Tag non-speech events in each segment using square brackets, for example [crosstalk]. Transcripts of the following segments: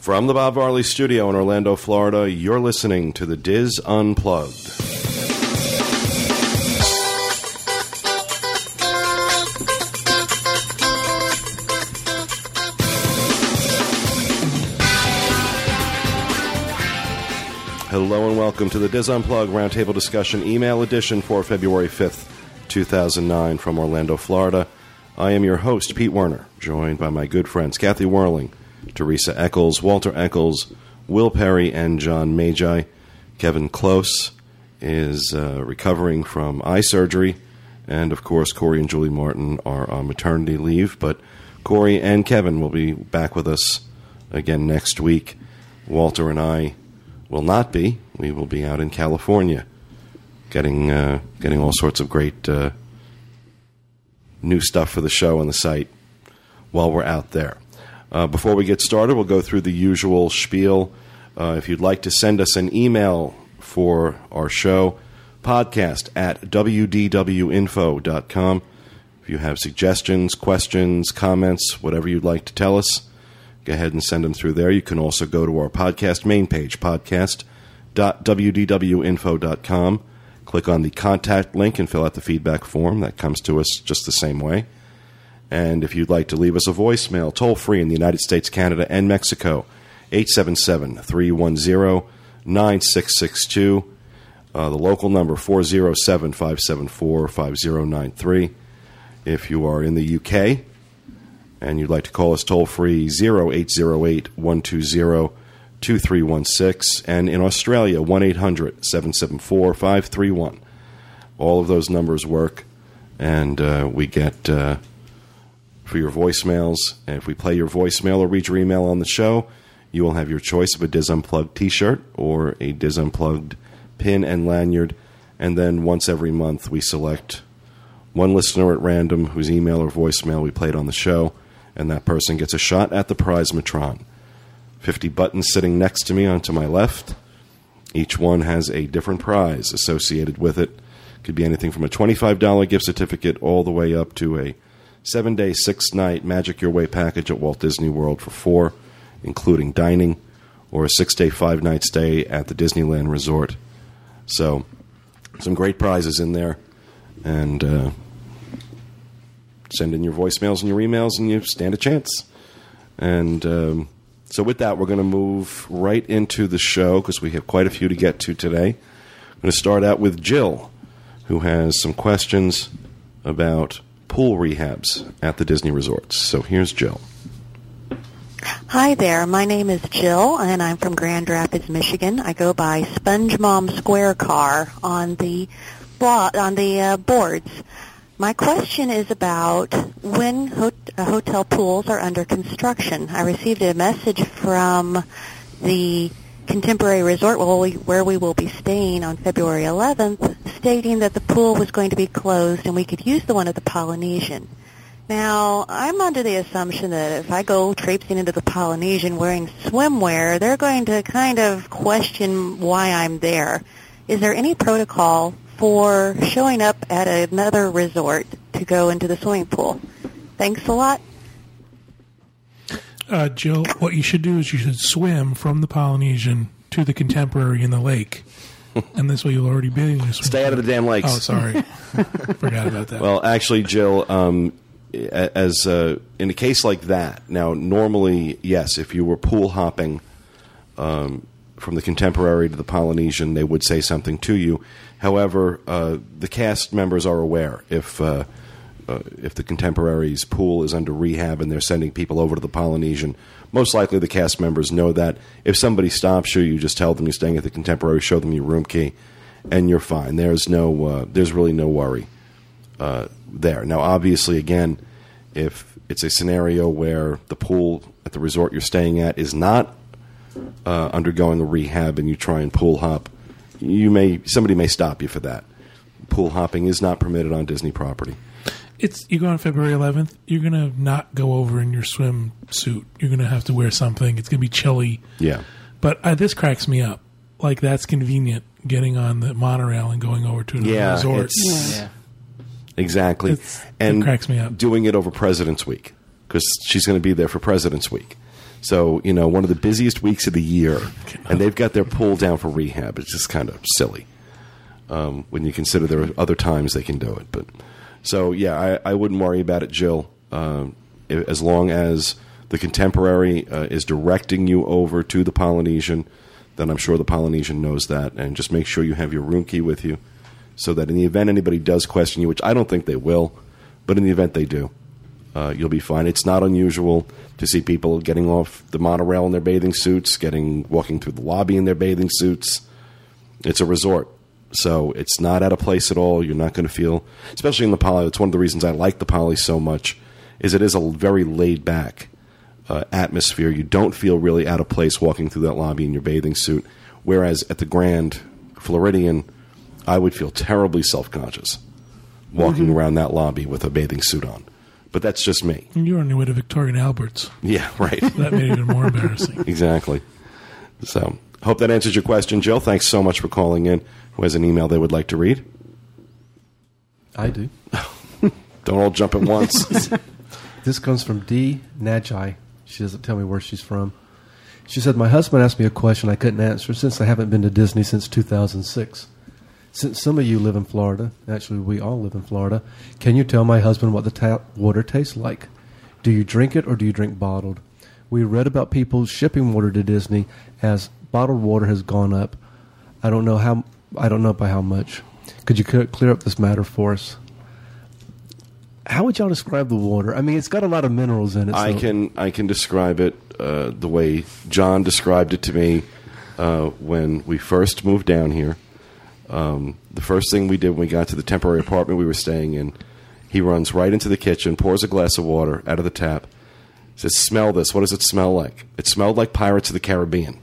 From the Bob Varley studio in Orlando, Florida, you're listening to the DIS Unplugged. Hello and welcome to the DIS Unplugged Roundtable Discussion Email Edition for February 5th, 2009, from Orlando, Florida. I am your host, Pete Werner, joined by my good friends Kathy Whirling, Teresa Eccles, Walter Eccles, Will Perry, and John Magi. Kevin Close is uh, recovering from eye surgery, and of course, Corey and Julie Martin are on maternity leave. But Corey and Kevin will be back with us again next week. Walter and I will not be. We will be out in California, getting uh, getting all sorts of great uh, new stuff for the show and the site while we're out there. Uh, before we get started, we'll go through the usual spiel. Uh, if you'd like to send us an email for our show, podcast at wdwinfo.com. If you have suggestions, questions, comments, whatever you'd like to tell us, go ahead and send them through there. You can also go to our podcast main page, podcast.wdwinfo.com. Click on the contact link and fill out the feedback form. That comes to us just the same way. And if you'd like to leave us a voicemail, toll free in the United States, Canada, and Mexico, 877 310 9662. Uh, the local number 407 574 5093. If you are in the UK and you'd like to call us toll free, 0808 120 2316. And in Australia, 1 800 774 531. All of those numbers work, and uh, we get uh, for your voicemails. And if we play your voicemail or read your email on the show, you will have your choice of a DIS Unplugged t shirt or a DIS Unplugged pin and lanyard. And then once every month, we select one listener at random whose email or voicemail we played on the show, and that person gets a shot at the prize Matron. 50 buttons sitting next to me on to my left. Each one has a different prize associated with it. Could be anything from a $25 gift certificate all the way up to a seven day, six night Magic Your Way package at Walt Disney World for four, including dining, or a six day, five night stay at the Disneyland Resort. So, some great prizes in there. And uh, send in your voicemails and your emails, and you stand a chance. And um, so, with that, we're going to move right into the show because we have quite a few to get to today. I'm going to start out with Jill, who has some questions about pool rehabs at the Disney resorts. So, here's Jill. Hi there. My name is Jill, and I'm from Grand Rapids, Michigan. I go by Sponge Mom Square Car on the on the uh, boards. My question is about when hot- uh, hotel pools are under construction. I received a message from the Contemporary Resort where we, will be staying on February 11th stating that the pool was going to be closed and we could use the one at the Polynesian. Now, I'm under the assumption that if I go traipsing into the Polynesian wearing swimwear, they're going to kind of question why I'm there. Is there any protocol for showing up at another resort to go into the swimming pool? Thanks a lot. Uh, Jill, what you should do is you should swim from the Polynesian to the Contemporary in the lake. [laughs] And this way you'll already be in your swim. Stay out of the damn lakes. Oh, sorry. [laughs] Forgot about that. Well, actually, Jill, um, as uh, in a case like that, now normally, yes, if you were pool hopping um, from the contemporary to the Polynesian, they would say something to you. However, uh, the cast members are aware if uh, if the contemporary's pool is under rehab and they're sending people over to the Polynesian. Most likely, the cast members know that. If somebody stops you, you just tell them you're staying at the contemporary, show them your room key, and you're fine. There's no, uh, there's really no worry uh, there. Now, obviously, again, if it's a scenario where the pool at the resort you're staying at is not uh, undergoing a rehab and you try and pool hop, you may somebody may stop you for that. Pool hopping is not permitted on Disney property. It's you go on February 11th. You're gonna not go over in your swimsuit. You're gonna have to wear something. It's gonna be chilly. Yeah, But uh, this cracks me up. Like that's convenient. Getting on the monorail and going over to another Yeah, resort. it's- Yeah. exactly. It's- it and cracks me up. doing it over President's Week because she's going to be there for President's Week. So you know, one of the busiest weeks of the year, and they've got their pool down for rehab. It's just kind of silly um, when you consider there are other times they can do it. But so yeah, I, I wouldn't worry about it, Jill. I- as long as the contemporary uh, is directing you over to the Polynesian, then I'm sure the Polynesian knows that, and just make sure you have your room key with you, so that in the event anybody does question you, which I don't think they will, but in the event they do, uh, you'll be fine. It's not unusual to see people getting off the monorail in their bathing suits, getting walking through the lobby in their bathing suits. It's a resort, so it's not out of place at all. You're not going to feel, especially in the Poly. It's one of the reasons I like the Poly so much, is it is a very laid back uh, atmosphere. You don't feel really out of place walking through that lobby in your bathing suit. Whereas at the Grand Floridian, I would feel terribly self conscious walking around that lobby with a bathing suit on. But that's just me. You're on your way to Victoria and Albert's. Yeah, [laughs] right. That made it even more embarrassing. [laughs] exactly. So, hope that answers your question, Jill. Thanks so much for calling in. Who has an email they would like to read? I do. [laughs] Don't all jump at once. [laughs] This comes from D. Nagi. She doesn't tell me where she's from. She said, My husband asked me a question I couldn't answer since I haven't been to Disney since 2006. Since some of you live in Florida, actually, we all live in Florida, can you tell my husband what the tap water tastes like? Do you drink it or do you drink bottled? We read about people shipping water to Disney as bottled water has gone up. I don't know how. I don't know by how much. Could you clear clear up this matter for us? How would y'all describe the water? I mean, it's got a lot of minerals in it. I so- can I can describe it uh, the way John described it to me uh, when we first moved down here. Um, the first thing we did when we got to the temporary apartment we were staying in, he runs right into the kitchen, pours a glass of water out of the tap, says, "Smell this. What does it smell like? It smelled like Pirates of the Caribbean."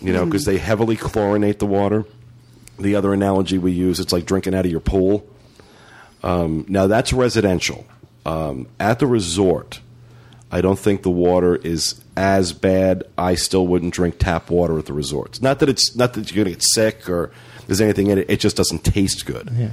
You know, because they heavily chlorinate the water. The other analogy we use, it's like drinking out of your pool. Um, now that's residential. Um, at the resort, I don't think the water is as bad. I still wouldn't drink tap water at the resorts. Not that it's not that you're going to get sick or there's anything in it. It just doesn't taste good. Yeah.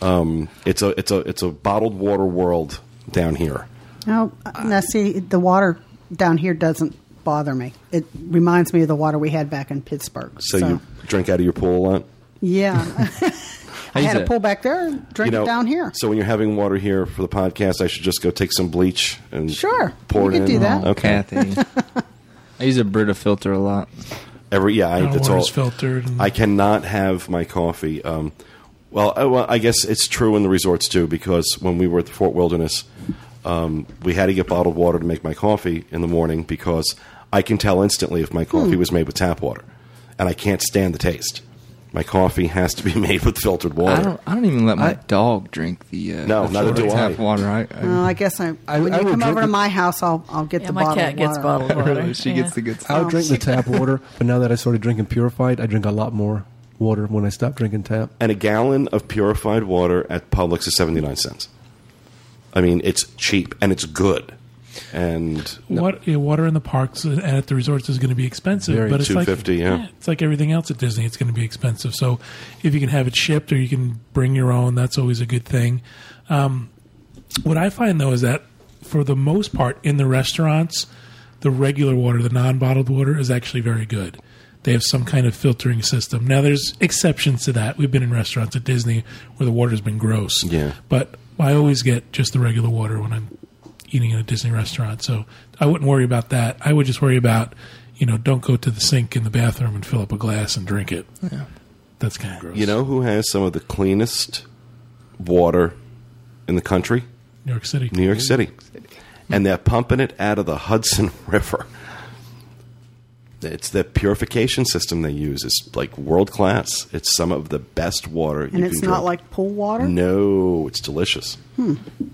Um, it's a it's a it's a bottled water world down here. No, now see, the water down here doesn't bother me. It reminds me of the water we had back in Pittsburgh. So, you drink out of your pool a lot. yeah, [laughs] [laughs] I had a pool back there, and drink you know, it down here. So when you're having water here for the podcast, I should just go take some bleach and Sure, pour you it could in. do that. Okay. Kathy. [laughs] I use a Brita filter a lot. Every yeah, I, Our that's all. filtered. And I cannot have my coffee. Um, well, I, well, I guess it's true in the resorts too, because when we were at the Fort Wilderness, um, we had to get bottled water to make my coffee in the morning because I can tell instantly if my coffee Hmm. was made with tap water, and I can't stand the taste. My coffee has to be [laughs] made with filtered I water. don't. I don't even let my I- dog drink the. Uh, No, the neither do tap I. water. I, I, Well, I guess I, I- when I you would come drink over to my house, I'll I'll get Yeah, the my bottled cat gets water. bottled water. [laughs] really, she Yeah. gets the good stuff. I would drink the tap [laughs] water, but now that I started drinking purified, I drink a lot more water when I stop drinking tap. and a gallon of purified water at Publix is seventy nine cents. I mean, it's cheap and it's good. And What, yeah, water in the parks and at the resorts is going to be expensive, Very but it's like $2.50, yeah. it's like everything else at Disney. It's going to be expensive. So if you can have it shipped or you can bring your own, that's always a good thing. Um, what I find though is that for the most part in the restaurants, the regular water, the non-bottled water, is actually very good. They have some kind of filtering system. Now, there's exceptions to that. We've been in restaurants at Disney where the water's been gross. Yeah. But I always get just the regular water when I'm eating in a Disney restaurant. So I wouldn't worry about that. I would just worry about, you know, don't go to the sink in the bathroom and fill up a glass and drink it. Yeah. That's kind of gross. you know who has some of the cleanest water in the country? New York City. New York City. And they're pumping it out of the Hudson [laughs] River. It's the purification system they use. It's like world class. It's some of the best water And you it's can not drink. like pool water. No, it's delicious.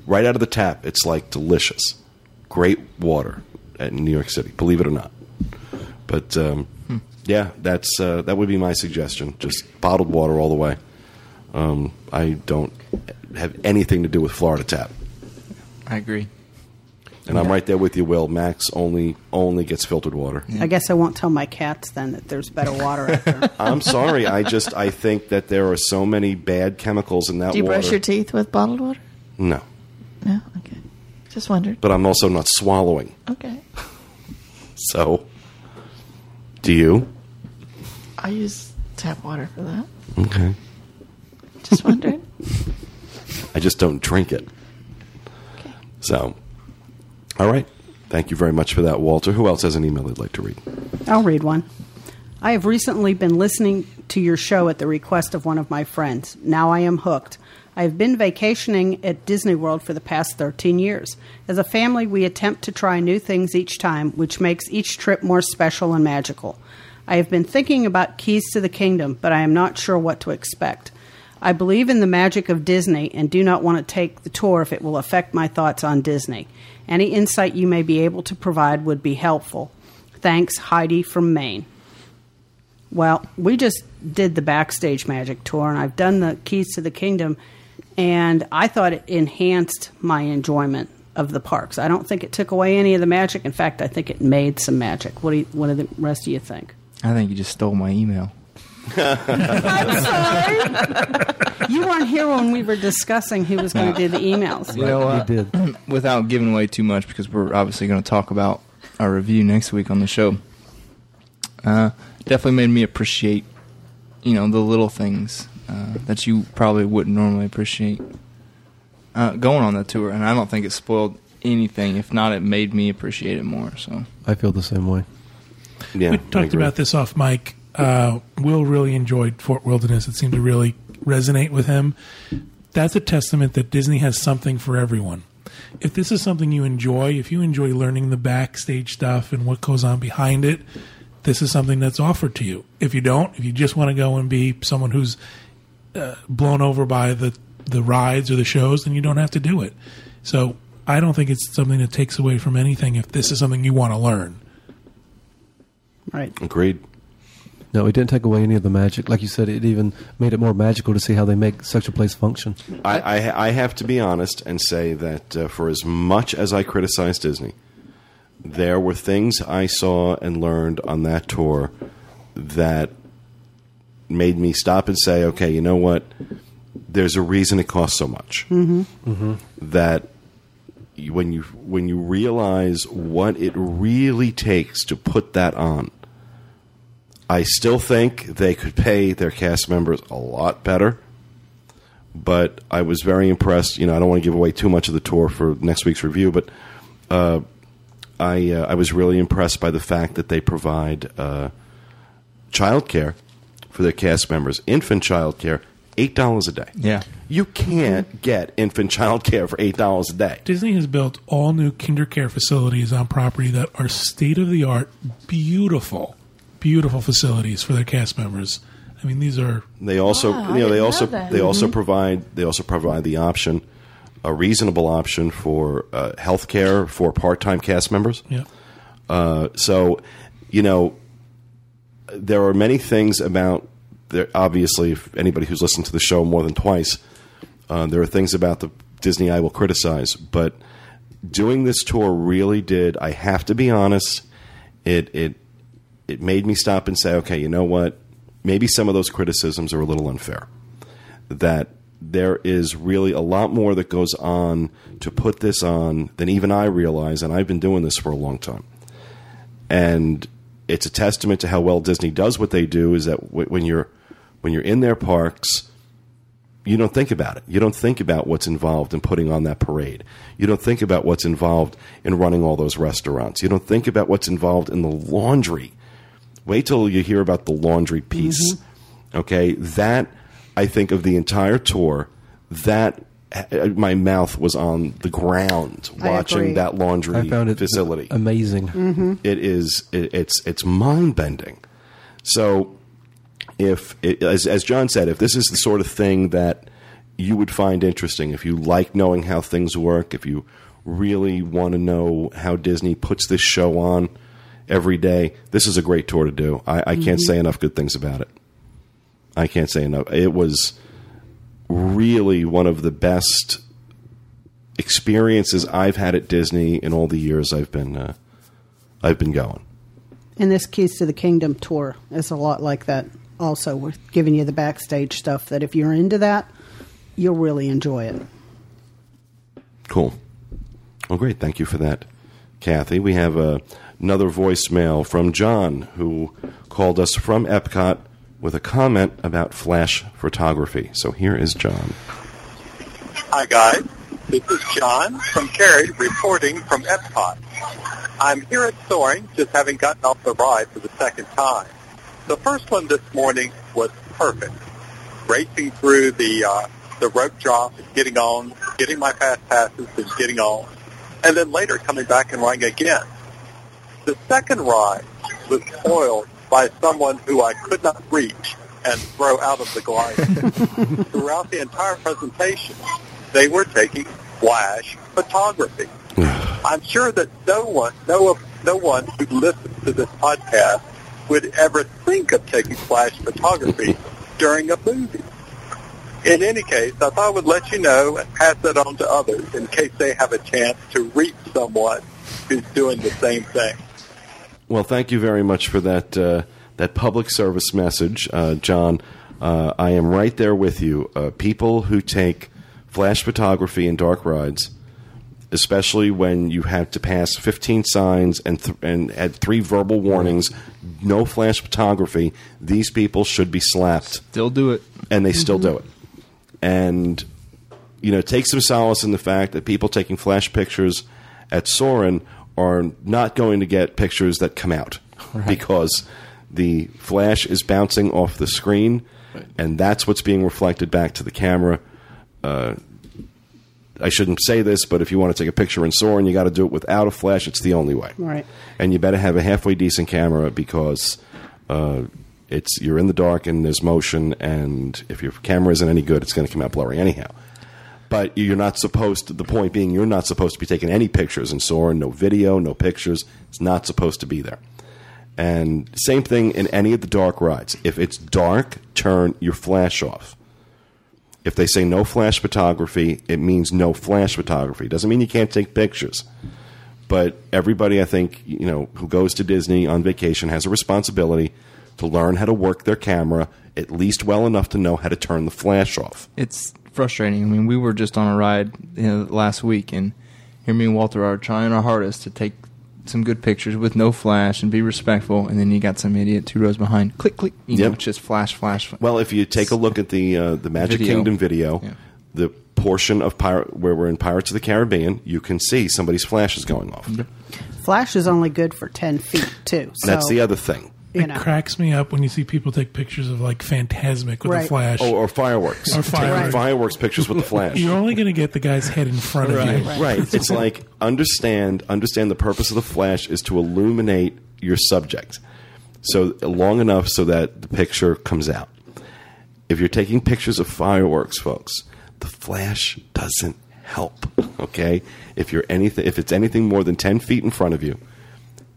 Right out of the tap, it's like delicious. Great water in New York City, believe it or not. But um, yeah, that's uh, that would be my suggestion. Just bottled water all the way. Um, I don't have anything to do with Florida Tap, I agree. And I'm right there with you, Will. Max only only gets filtered water. I guess I won't tell my cats then that there's better water out there. [laughs] I'm sorry. I just I think that there are so many bad chemicals in that Do you water. brush your teeth with bottled water? no. No. Okay. Just wondered. but I'm also not swallowing. Okay. So, do you? I use tap water for that. Okay. Just wondering. [laughs] I just don't drink it. okay. So, all right. Thank you very much for that, Walter. Who else has an email they'd like to read? I'll read one. I have recently been listening to your show at the request of one of my friends. Now I am hooked. I have been vacationing at Disney World for the past 13 years. As a family, we attempt to try new things each time, which makes each trip more special and magical. I have been thinking about Keys to the Kingdom, but I am not sure what to expect. I believe in the magic of Disney and do not want to take the tour if it will affect my thoughts on Disney. Any insight you may be able to provide would be helpful. Thanks, Heidi from Maine. Well, we just did the backstage magic tour, and I've done the Keys to the Kingdom, and I thought it enhanced my enjoyment of the parks. I don't think it took away any of the magic. In fact, I think it made some magic. What do you, what do the rest of you think? I think you just stole my email. I'm sorry. you weren't here when we were discussing who was going to do the emails. You know He what? did. [clears throat] Without giving away too much, because we're obviously going to talk about our review next week on the show. Uh, definitely made me appreciate, you know, the little things uh, that you probably wouldn't normally appreciate uh, going on that tour. And I don't think it spoiled anything. If not, it made me appreciate it more. So I feel the same way. Yeah, we talked about this off mic. Uh, Will really enjoyed Fort Wilderness. It seemed to really resonate with him. That's a testament that Disney has something for everyone. If this is something you enjoy, if you enjoy learning the backstage stuff and what goes on behind it, this is something that's offered to you. If you don't, if you just want to go and be someone who's uh, blown over by the the rides or the shows, then you don't have to do it. So I don't think it's something that takes away from anything. If this is something you want to learn, Right. Agreed. No, it didn't take away any of the magic. Like you said, it even made it more magical to see how they make such a place function. I, I, I have to be honest and say that uh, for as much as I criticize Disney, there were things I saw and learned on that tour that made me stop and say, okay, you know what? There's a reason it costs so much. Mm-hmm. That when you when you realize what it really takes to put that on, I still think they could pay their cast members a lot better but I was very impressed. You know, I don't want to give away too much of the tour for next week's review, but uh, I uh, I was really impressed by the fact that they provide uh, childcare for their cast members, infant childcare, eight dollars a day. yeah, You can't get infant childcare for eight dollars a day. Disney has built all new KinderCare facilities on property that are state of the art, beautiful, beautiful facilities for their cast members. I mean, these are They also, Wow, you know, they also know that. they also provide they also provide the option, a reasonable option for uh, health care for part time cast members. yeah. Uh, so, you know, there are many things about there. Obviously, if anybody who's listened to the show more than twice, uh, there are things about the Disney I will criticize. But doing this tour really did. I have to be honest. It it it made me stop and say, okay, you know what? Maybe some of those criticisms are a little unfair. That there is really a lot more that goes on to put this on than even I realize, and I've been doing this for a long time and it's a testament to how well Disney does what they do. Is that when you're when you're in their parks, you don't think about it. You don't think about what's involved in putting on that parade. You don't think about what's involved in running all those restaurants. You don't think about what's involved in the laundry. Wait till you hear about the laundry piece. Okay, that I think of the entire tour. That uh, my mouth was on the ground watching that laundry I found it facility amazing. it is it, it's it's mind bending. So, if it, as as John said, if this is the sort of thing that you would find interesting, if you like knowing how things work, if you really want to know how Disney puts this show on every day, this is a great tour to do. I, I can't say enough good things about it. I can't say enough. It was really one of the best experiences I've had at Disney in all the years I've been uh, I've been going. And this Keys to the Kingdom tour is a lot like that. Also, we're giving you the backstage stuff that if you're into that, you'll really enjoy it. Cool. Oh, great. Thank you for that, Kathy. We have uh, another voicemail from John, who called us from Epcot with a comment about flash photography. So here is John. Hi, guys. This is John from Cary reporting from Epcot. I'm here at Soarin', just having gotten off the ride for the second time. The first one this morning was perfect. Racing through the uh, the rope drop, getting on, getting my fast passes, and getting on, and then later coming back and riding again. The second ride was spoiled by someone who I could not reach and throw out of the glider. [laughs] Throughout the entire presentation, they were taking flash photography. [sighs] I'm sure that no one, no, no one who listens to this podcast would ever think of taking flash photography [laughs] during a movie. In any case, I thought I would let you know and pass that on to others in case they have a chance to reach someone who's doing the same thing. Well, thank you very much for that uh, that public service message, uh, John. Uh, I am right there with you. Uh, people who take flash photography in dark rides, especially when you have to pass 15 signs and th- and had three verbal warnings, no flash photography. These people should be slapped, Still do it. and they still do it. And you know, take some solace in the fact that people taking flash pictures at Soarin' are not going to get pictures that come out [laughs] because the flash is bouncing off the screen, and that's what's being reflected back to the camera. Uh, I shouldn't say this, but if you want to take a picture in Soarin', you got to do it without a flash. It's the only way, Right. And you better have a halfway decent camera because uh, it's you're in the dark and there's motion, and if your camera isn't any good, it's going to come out blurry anyhow. But you're not supposed to. The point being, you're not supposed to be taking any pictures in Soarin'. No video, no pictures. It's not supposed to be there. And same thing in any of the dark rides. If it's dark, turn your flash off. If they say no flash photography, it means no flash photography. Doesn't mean you can't take pictures. But everybody, I think, you know, who goes to Disney on vacation has a responsibility to learn how to work their camera at least well enough to know how to turn the flash off. It's frustrating. I mean, we were just on a ride you know, last week, and here me and Walter are trying our hardest to take some good pictures with no flash and be respectful, and then you got some idiot two rows behind. Click, click. You Yep. know, it's just flash, flash. flash. Well, if you take a look at the uh, the Magic Video. Kingdom video, Yeah. the portion of Pirate where we're in Pirates of the Caribbean, you can see somebody's flash is going off. Flash is only good for 10 feet, too. So, That's the other thing. You It know. cracks me up when you see people take pictures of like Fantasmic with a flash. Oh, or fireworks. Or Taking fireworks. fireworks pictures with the flash. You're only going to get the guy's head in front of you. right. It's like understand understand the purpose of the flash is to illuminate your subject. So long enough so that the picture comes out. If you're taking pictures of fireworks, folks, the flash doesn't help. Okay? If you're anything if it's anything more than 10 feet in front of you,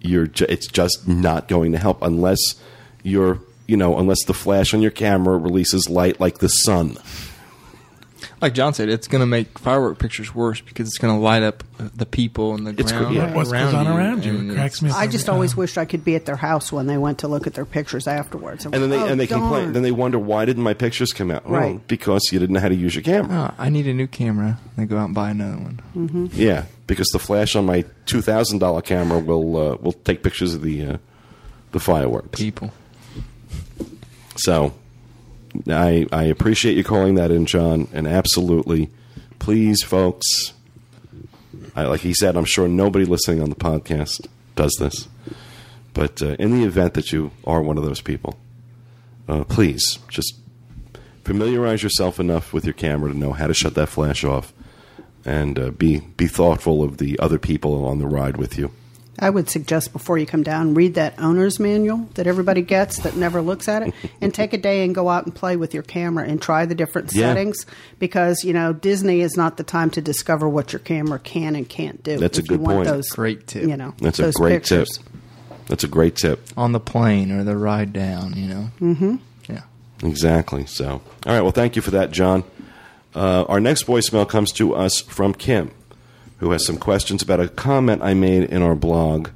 you're ju- it's just not going to help unless you're you know unless the flash on your camera releases light like the sun. like John said, it's going to make firework pictures worse because it's going to light up uh, the people and the It's ground good, yeah. What goes on around you? and It cracks me up. I every just time. always wished I could be at their house when they went to look at their pictures afterwards. I'm And then they like, and they oh, complain. darn. Then they wonder why didn't my pictures come out? Well, Right. because you didn't know how to use your camera. Oh, I need a new camera. They go out and buy another one. Yeah, because the flash on my two thousand dollar camera will uh, will take pictures of the uh, the fireworks. People. So, I I appreciate you calling that in, John, and absolutely, please, folks. I, like he said, I'm sure nobody listening on the podcast does this, but uh, in the event that you are one of those people, uh, please just familiarize yourself enough with your camera to know how to shut that flash off, and uh, be be thoughtful of the other people on the ride with you. I would suggest before you come down, read that owner's manual that everybody gets that never looks at it, [laughs] and take a day and go out and play with your camera and try the different Yeah. settings because you know Disney is not the time to discover what your camera can and can't do. That's a if you good want point. Those, Great tip. You know, That's a great pictures. tip. That's a great tip. On the plane or the ride down, you know. Mm-hmm. Yeah. Exactly. So, all right. Well, thank you for that, John. Uh, our next voicemail comes to us from Kim, who has some questions about a comment I made in our blog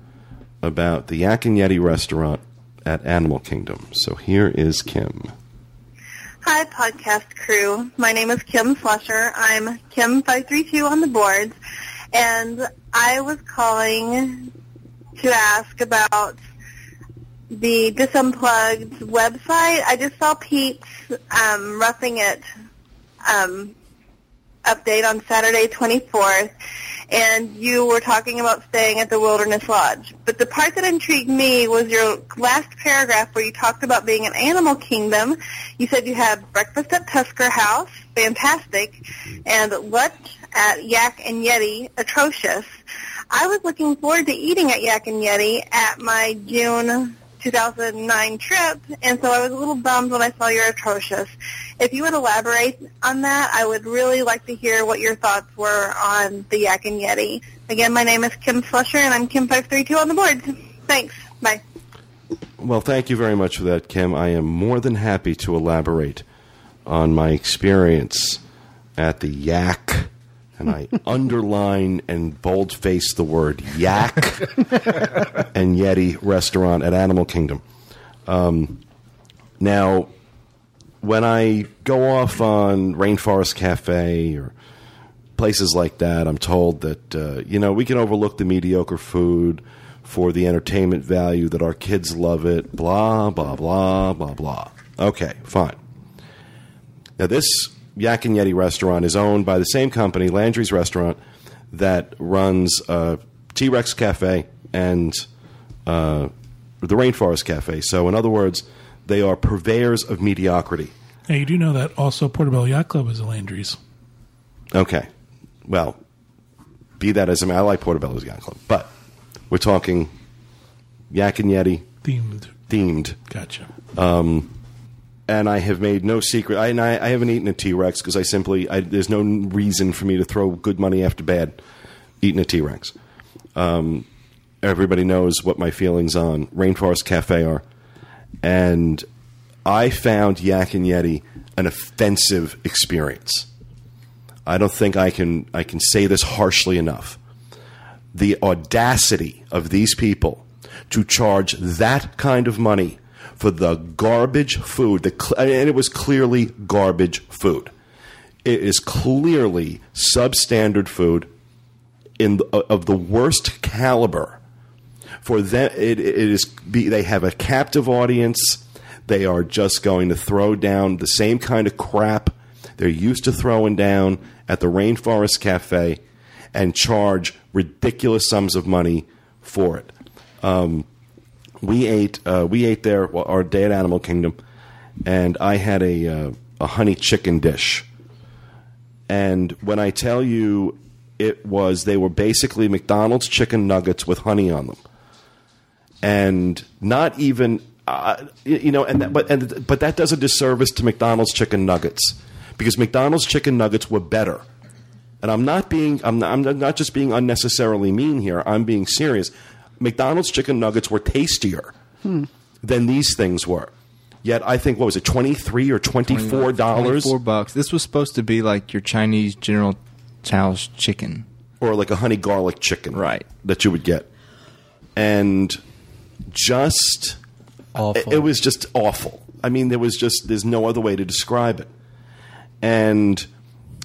about the Yak and Yeti restaurant at Animal Kingdom. So here is Kim. Hi, podcast crew. My name is Kim Flusher. I'm Kim532 on the boards. and I was calling to ask about the Disunplugged website. I just saw Pete's um, roughing it um, update on Saturday 24th, and you were talking about staying at the Wilderness Lodge. But the part that intrigued me was your last paragraph where you talked about being an animal kingdom. You said you had breakfast at Tusker House, fantastic, and lunch at Yak and Yeti, atrocious. I was looking forward to eating at Yak and Yeti at my June 2009 trip, and so I was a little bummed when I saw your atrocious. If you would elaborate on that, I would really like to hear what your thoughts were on the Yak and Yeti. Again, my name is Kim Slusher, and I'm Kim532 on the board. Thanks. Bye. Well, thank you very much for that, Kim. I am more than happy to elaborate on my experience at the Yak, and I underline and boldface the word Yak [laughs] and Yeti restaurant at Animal Kingdom. Um, now, when I go off on Rainforest Cafe or places like that, I'm told that uh, you know we can overlook the mediocre food for the entertainment value that our kids love it. Blah blah blah blah blah. Okay, fine. Now this Yak and Yeti restaurant is owned by the same company, Landry's Restaurant, that runs uh, T Rex Cafe and uh, the Rainforest Cafe. So, in other words, they are purveyors of mediocrity. Now, you do know that also Portobello Yacht Club is a Landry's. Okay. Well, be that as it may, I like Portobello's Yacht Club, but we're talking Yak and Yeti Themed. themed. Gotcha. And I have made no secret. I, and I, I haven't eaten a T Rex because I simply I, there's no reason for me to throw good money after bad eating a T Rex. Um, everybody knows what my feelings on Rainforest Cafe are, and I found Yak and Yeti an offensive experience. I don't think I can I can say this harshly enough. The audacity of these people to charge that kind of money for the garbage food, the, and it was clearly garbage food. It is clearly substandard food in the, of the worst caliber. For them, it, it is be, they have a captive audience. They are just going to throw down the same kind of crap they're used to throwing down at the Rainforest Cafe and charge ridiculous sums of money for it. Um, we ate uh, we ate there our day at Animal Kingdom, and I had a uh, a honey chicken dish. And when I tell you, it was they were basically McDonald's chicken nuggets with honey on them, and not even uh, you know, and that, but and but that does a disservice to McDonald's chicken nuggets because McDonald's chicken nuggets were better. And I'm not being I'm not, I'm not just being unnecessarily mean here. I'm being serious. McDonald's chicken nuggets were tastier than these things were. Yet I think what was it, twenty three or twenty four dollars, Four bucks. This was supposed to be like your Chinese General Chow's chicken. or like a honey garlic chicken, Right. That you would get, and just Awful. It, it was just awful. I mean, there was just there's no other way to describe it. And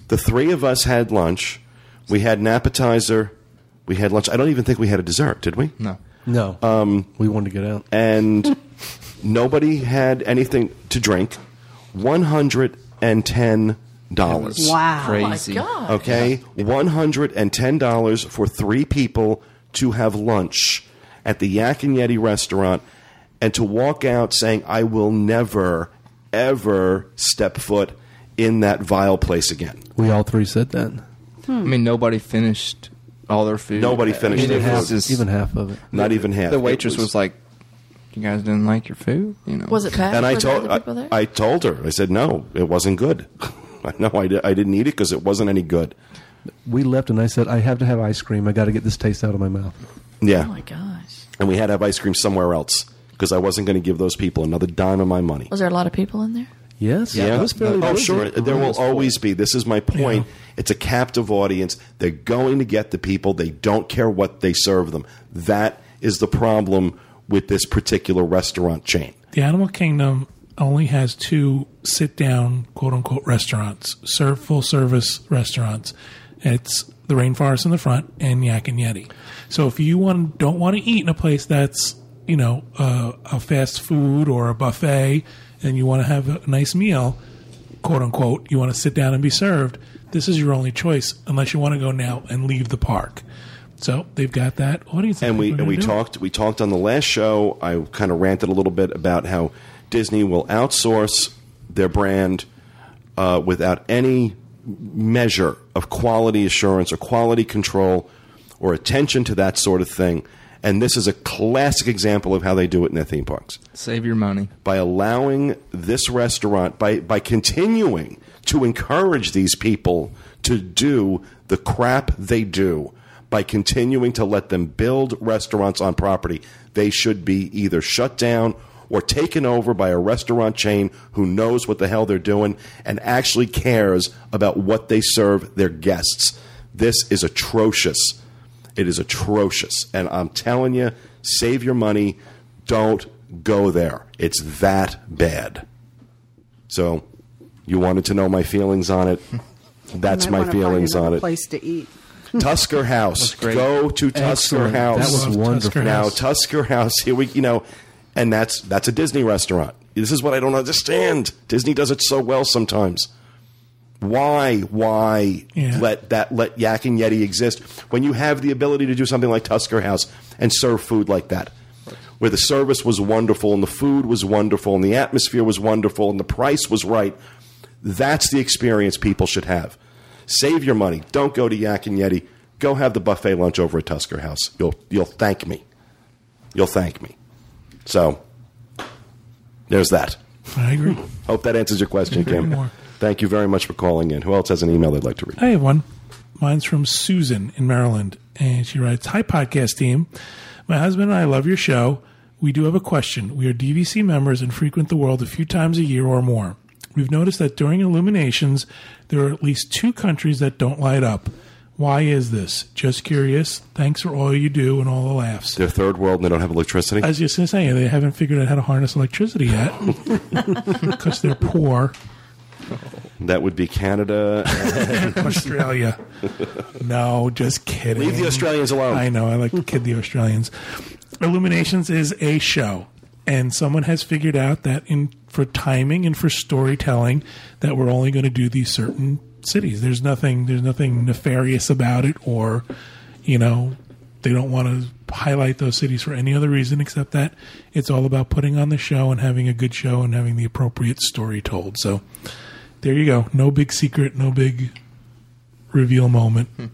the three of us had lunch. We had an appetizer. We had lunch. I don't even think we had a dessert, did we? No. No. Um, we wanted to get out. and nobody had anything to drink. One hundred and ten dollars. Wow. Crazy. Oh my God. Okay, one hundred and ten dollars for three people to have lunch at the Yak and Yeti restaurant, and to walk out saying, "I will never, ever step foot in that vile place again." We all three said that. I mean, nobody finished all their food. Nobody finished I their it food. was just- Even half of it. Not even half. The It waitress was, like, "You guys didn't like your food?" You know. Was it packed? and I Were there told other people there? I, I told her. I said, "No, it wasn't good." [laughs] no, I, di- I didn't eat it because it wasn't any good. We left, and I said, I have to have ice cream. I got to get this taste out of my mouth. Yeah, oh my gosh. and we had to have ice cream somewhere else because I wasn't going to give those people another dime of my money. Was there a lot of people in there? Yes. Yeah, It was fairly oh busy. sure, there will always be. This is my point. Yeah. It's a captive audience. They're going to get the people. They don't care what they serve them. That is the problem with this particular restaurant chain. The Animal Kingdom only has two sit down, quote unquote, restaurants, serve full service restaurants. It's the rainforest in the front and Yak and Yeti. So if you want don't want to eat in a place that's you know uh, a fast food or a buffet, and you want to have a nice meal, quote unquote, you want to sit down and be served. This is your only choice, unless you want to go now and leave the park. So they've got that. What do you think? and we and we do? talked we talked on the last show. I kind of ranted a little bit about how Disney will outsource their brand uh, without any measure of quality assurance or quality control or attention to that sort of thing. And this is a classic example of how they do it in their theme parks. Save your money. by allowing this restaurant by by continuing to encourage these people to do the crap they do by continuing to let them build restaurants on property they should be either shut down or taken over by a restaurant chain who knows what the hell they're doing and actually cares about what they serve their guests. This is atrocious it is atrocious. And I'm telling you, save your money. Don't go there. It's that bad. So, you wanted to know my feelings on it. [laughs] That's my feelings on it. Place to eat. [laughs] Tusker House. Go to Tusker Excellent. House. That was wonderful. Now, Tusker House, here we, you know, and that's that's a Disney restaurant. This is what I don't understand. Disney does it so well sometimes. Why, why Yeah. let that let Yak and Yeti exist when you have the ability to do something like Tusker House and serve food like that, where the service was wonderful and the food was wonderful and the atmosphere was wonderful and the price was right. That's the experience people should have. Save your money. Don't go to Yak and Yeti. Go have the buffet lunch over at Tusker House. You'll you'll thank me. You'll thank me. So there's that. I agree. [laughs] Hope that answers your question, Kim. more. Thank you very much for calling in. Who else has an email they'd like to read? I have one. Mine's from Susan in Maryland, and she writes, "Hi, podcast team. My husband and I love your show. We do have a question. We are DVC members and frequent the world a few times a year or more. We've noticed that during illuminations, there are at least two countries that don't light up. Why is this? Just curious. Thanks for all you do and all the laughs." They're third world and they don't have electricity. I was just going to say, they haven't figured out how to harness electricity yet [laughs] because they're poor. That would be Canada. and- [laughs] Australia. no, just kidding. Leave the Australians alone. I know. I like to kid the Australians. Illuminations is a show, and someone has figured out that in for timing and for storytelling, that we're only going to do these certain cities. There's nothing. There's nothing nefarious about it, or you know, they don't want to highlight those cities for any other reason except that it's all about putting on the show and having a good show and having the appropriate story told. So there you go. No big secret, no big reveal moment. Hmm.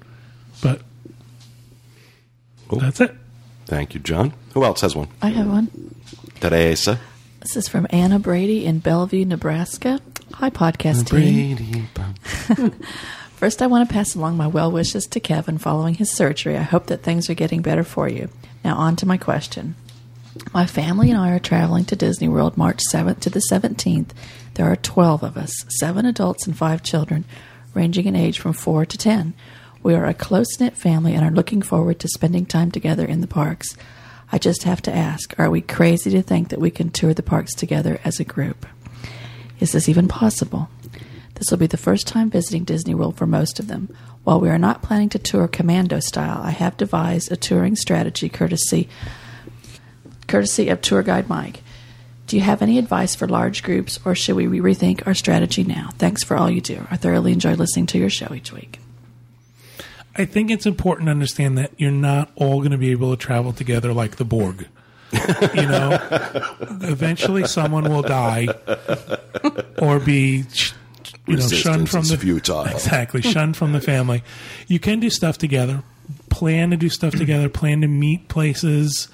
But Cool. that's it. Thank you, John. Who else has one? I have one. Teresa. This is from Anna Brady in Bellevue, Nebraska. Hi, podcast team. Brady. [laughs] First, I want to pass along my well wishes to Kevin following his surgery. I hope that things are getting better for you. Now, on to my question. My family and I are traveling to Disney World March 7th to the 17th. There are 12 of us, seven adults and five children, ranging in age from 4 to 10. We are a close knit family and are looking forward to spending time together in the parks. I just have to ask are we crazy to think that we can tour the parks together as a group? Is this even possible? This will be the first time visiting Disney World for most of them. While we are not planning to tour commando style, I have devised a touring strategy courtesy courtesy of tour guide Mike. Do you have any advice for large groups or should we rethink our strategy now? Thanks for all you do. I thoroughly enjoy listening to your show each week. I think it's important to understand that you're not all going to be able to travel together like the Borg. [laughs] you know, eventually someone will die or be, you know, shunned from the futile. Exactly, shunned from the family. You can do stuff together, plan to do stuff together, plan to meet places,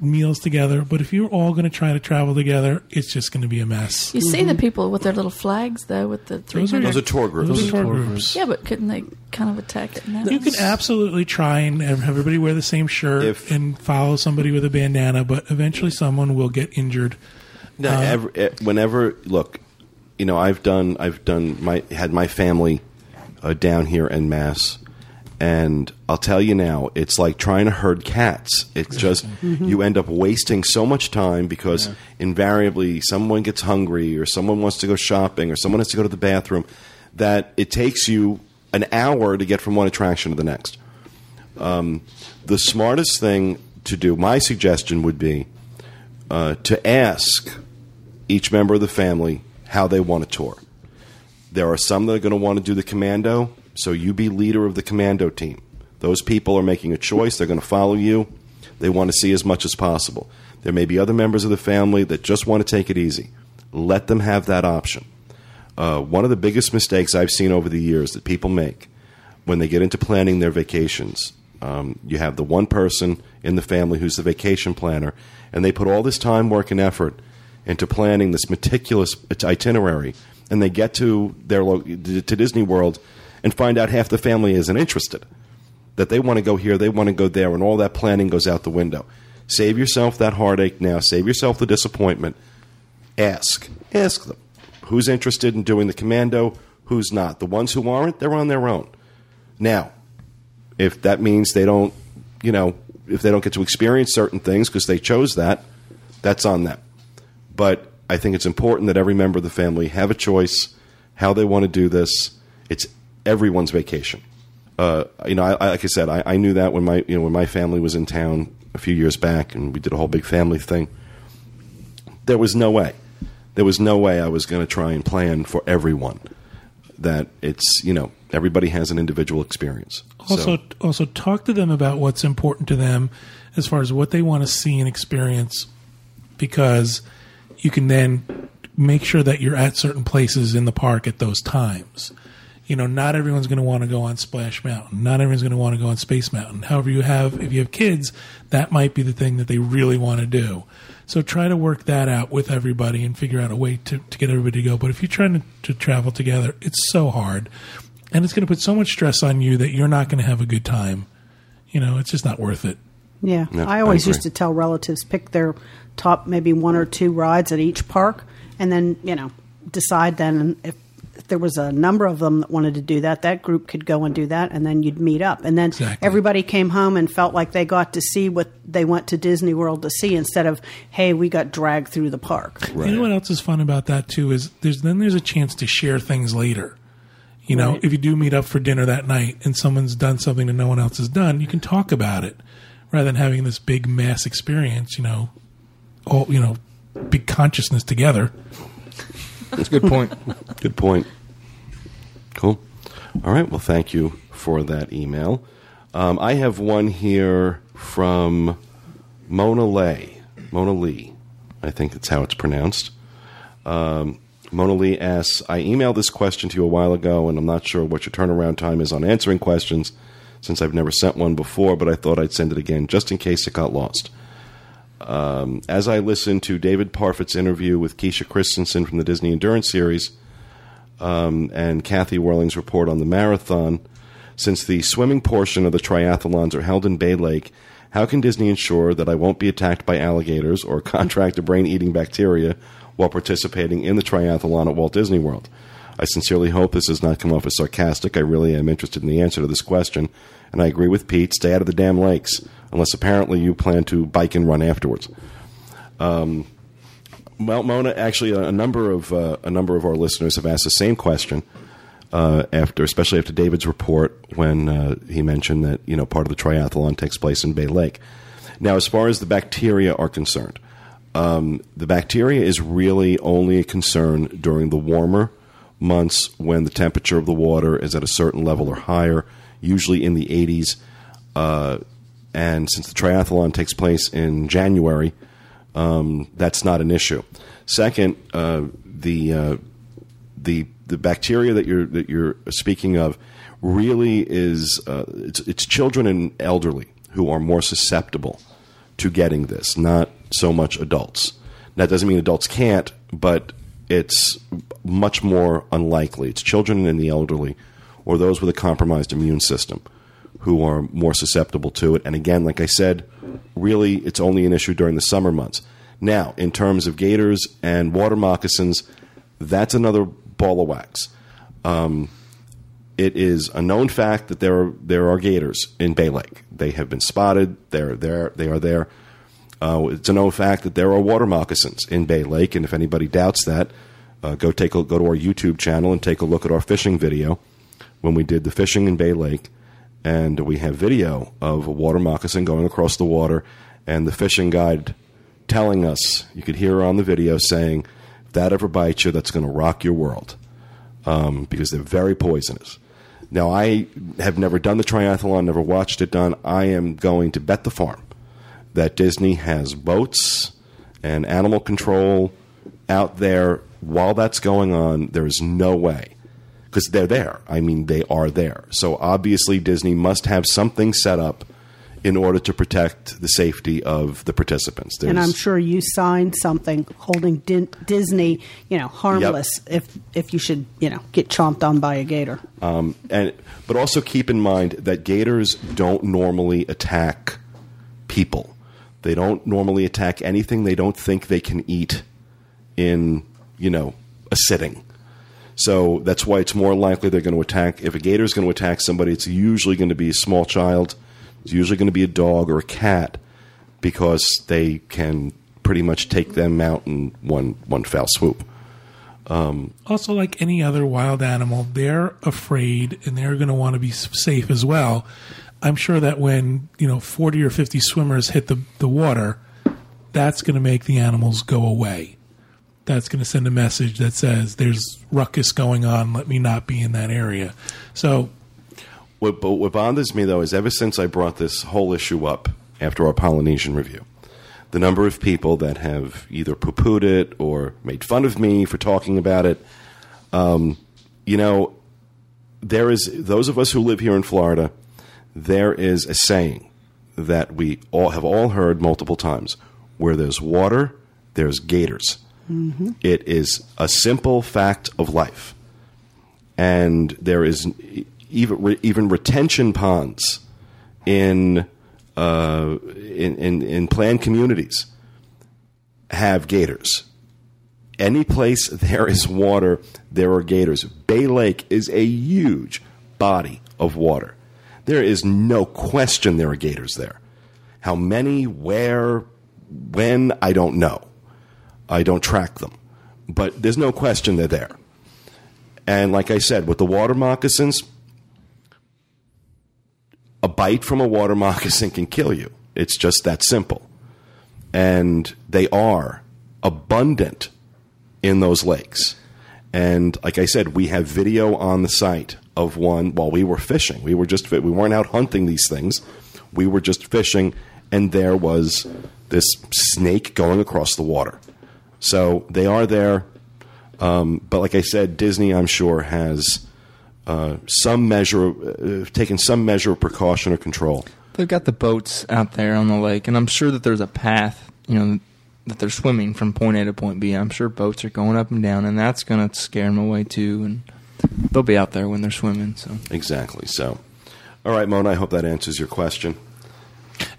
meals together. But if you're all going to try to travel together, it's just going to be a mess. You see the people with their little flags though, with the three Those are. Those are tour groups. Those are tour tour groups. Yeah, but couldn't they kind of attack it? In that You can absolutely try and have everybody wear the same shirt If- and follow somebody with a bandana, but eventually someone will get injured. No, ever, eh, whenever look, you know, I've done, I've done my had my family uh, down here in Mass, and I'll tell you now, it's like trying to herd cats. It's just you end up wasting so much time because invariably someone gets hungry or someone wants to go shopping or someone has to go to the bathroom that it takes you an hour to get from one attraction to the next. Um, the smartest thing to do, my suggestion would be uh, to ask each member of the family how they want to tour. There are some that are going to want to do the commando, so you be leader of the commando team. Those people are making a choice, they're going to follow you. They want to see as much as possible. There may be other members of the family that just want to take it easy. Let them have that option. Uh, one of the biggest mistakes I've seen over the years that people make when they get into planning their vacations, um, you have the one person in the family who's the vacation planner, and they put all this time, work, and effort into planning this meticulous itinerary, and they get to their lo- to Disney World and find out half the family isn't interested. That they want to go here, they want to go there, and all that planning goes out the window. Save yourself that heartache now. Save yourself the disappointment. Ask, ask them who's interested in doing the commando, who's not. The ones who aren't, they're on their own. Now, if that means they don't, you know, if they don't get to experience certain things because they chose that, that's on them. But I think it's important that every member of the family have a choice how they want to do this. It's everyone's vacation. Uh, you know, I, I, like I said, I, I knew that when my you know when my family was in town a few years back, and we did a whole big family thing. There was no way, there was no way I was going to try and plan for everyone. That it's you know everybody has an individual experience. Also, So- also talk to them about what's important to them as far as what they want to see and experience, because you can then make sure that you're at certain places in the park at those times. You know, not everyone's going to want to go on Splash Mountain. Not everyone's going to want to go on Space Mountain. However, you have if you have kids, that might be the thing that they really want to do. So try to work that out with everybody and figure out a way to, to get everybody to go. But if you're trying to, to travel together, it's so hard. And it's going to put so much stress on you that you're not going to have a good time. You know, it's just not worth it. Yeah, Yeah, I I always agree. used to tell relatives pick their top maybe one or two rides at each park, and then you know decide then if, if there was a number of them that wanted to do that, that group could go and do that, and then you'd meet up, and then Exactly. everybody came home and felt like they got to see what they went to Disney World to see instead of hey we got dragged through the park. You know what else is fun about that too is there's then there's a chance to share things later. You know, Right. if you do meet up for dinner that night and someone's done something that no one else has done, you can talk about it rather than having this big mass experience. You know, all you know, big consciousness together. That's a good point. [laughs] Good point. Cool. All right. Well, thank you for that email. Um, I have one here from Mona Lay. Mona Lee. I think that's how it's pronounced. Um, Mona Lee asks I emailed this question to you a while ago, and I'm not sure what your turnaround time is on answering questions since I've never sent one before, but I thought I'd send it again just in case it got lost. Um, as I listened to David Parfit's interview with Keisha Christensen from the Disney Endurance Series, um, and Kathy Whirling's report on the marathon. Since the swimming portion of the triathlons are held in Bay Lake, how can Disney ensure that I won't be attacked by alligators or [laughs] contract a brain eating bacteria while participating in the triathlon at Walt Disney World? I sincerely hope this does not come off as sarcastic. I really am interested in the answer to this question, and I agree with Pete stay out of the damn lakes, unless apparently you plan to bike and run afterwards. Um, Mona, actually, a, a number of uh, a number of our listeners have asked the same question uh, after, especially after David's report when uh, he mentioned that you know part of the triathlon takes place in Bay Lake. Now, as far as the bacteria are concerned, um, the bacteria is really only a concern during the warmer months when the temperature of the water is at a certain level or higher, usually in the 80s. Uh, and since the triathlon takes place in January, um, that's not an issue. Second, uh, the uh, the the bacteria that you're that you're speaking of really is uh, it's, it's children and elderly who are more susceptible to getting this, not so much adults. That doesn't mean adults can't, but it's much more unlikely. It's children and the elderly, or those with a compromised immune system, who are more susceptible to it. And again, like I said, really it's only an issue during the summer months. Now, in terms of gators and water moccasins, that's another ball of wax. Um, it is a known fact that there are there are gators in Bay Lake. They have been spotted. They're there. They are there. Uh, it's a known fact that there are water moccasins in Bay Lake, and if anybody doubts that, uh, go take a, go to our YouTube channel and take a look at our fishing video, when we did the fishing in Bay Lake, and we have video of a water moccasin going across the water, and the fishing guide telling us, you could hear on the video saying, if that ever bites you, that's going to rock your world um, because they're very poisonous. Now, I have never done the triathlon, never watched it done. I am going to bet the farm that Disney has boats and animal control out there while that's going on. There is no way because they're there. I mean, they are there. So obviously, Disney must have something set up in order to protect the safety of the participants. And I'm sure you signed something holding Din- Disney, you know, harmless if if you should, you know, get chomped on by a gator. Um, and but also keep in mind that gators don't normally attack people. They don't normally attack anything they don't think they can eat in you know a sitting. So that's why it's more likely they're going to attack. If a gator is going to attack somebody, it's usually going to be a small child. It's usually going to be a dog or a cat because they can pretty much take them out in one one foul swoop. Um, Also, like any other wild animal, they're afraid and they're going to want to be safe as well. I'm sure that when you know 40 or 50 swimmers hit the the water, that's going to make the animals go away. That's going to send a message that says there's ruckus going on. Let me not be in that area. So What, but what bothers me though is ever since I brought this whole issue up after our Polynesian review, the number of people that have either poo pooed it or made fun of me for talking about it, um, you know, there is those of us who live here in Florida. There is a saying that we all have all heard multiple times: where there's water, there's gators. It is a simple fact of life and there is even re- even retention ponds in uh, in, in in planned communities have gators. Any place [laughs] there is water, there are gators. Bay Lake is a huge body of water. There is no question there are gators there. How many, where, when, I don't know. I don't track them. But there's no question they're there. And like I said, with the water moccasins, a bite from a water [laughs] moccasin can kill you. It's just that simple. And they are abundant in those lakes. And like I said, we have video on the site of one while we were fishing. We were just we weren't out hunting these things. We were just fishing and there was this snake going across the water. So they are there. Um, but like I said, Disney, I'm sure, has uh, some measure, uh, taken some measure of precaution or control. They've got the boats out there on the lake, and I'm sure that there's a path, you know, that they're swimming from point A to point B. I'm sure boats are going up and down, and that's going to scare them away too. And they'll be out there when they're swimming. So Exactly. So, all right, Mona, I hope that answers your question.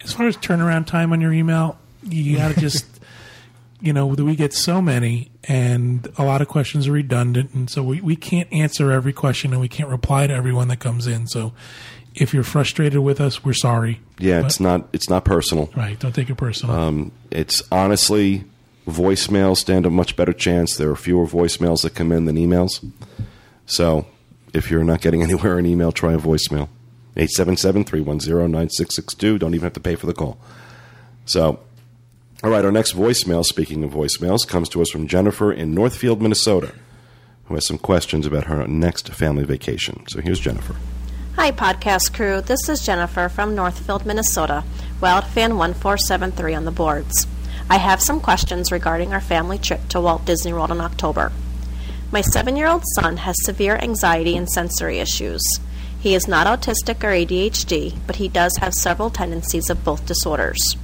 as far as turnaround time on your email, you got to [laughs] just, you know, we get so many and a lot of questions are redundant. And so we, we can't answer every question and we can't reply to everyone that comes in. So if you're frustrated with us, we're sorry. Yeah, But- it's not it's not personal. Right. Don't take it personal. Um, it's honestly voicemails stand a much better chance. There are fewer voicemails that come in than emails. So if you're not getting [laughs] anywhere in email, try a voicemail. 877-310-9662. Don't even have to pay for the call. So, all right, our next voicemail, speaking of voicemails, comes to us from Jennifer in Northfield, Minnesota, who has some questions about her next family vacation. So here's Jennifer. Hi, podcast crew. This is Jennifer from Northfield, Minnesota, WildFan1473 on the boards. I have some questions regarding our family trip to Walt Disney World in October. My seven year old son has severe anxiety and sensory issues. He is not autistic or ADHD, but he does have several tendencies of both disorders.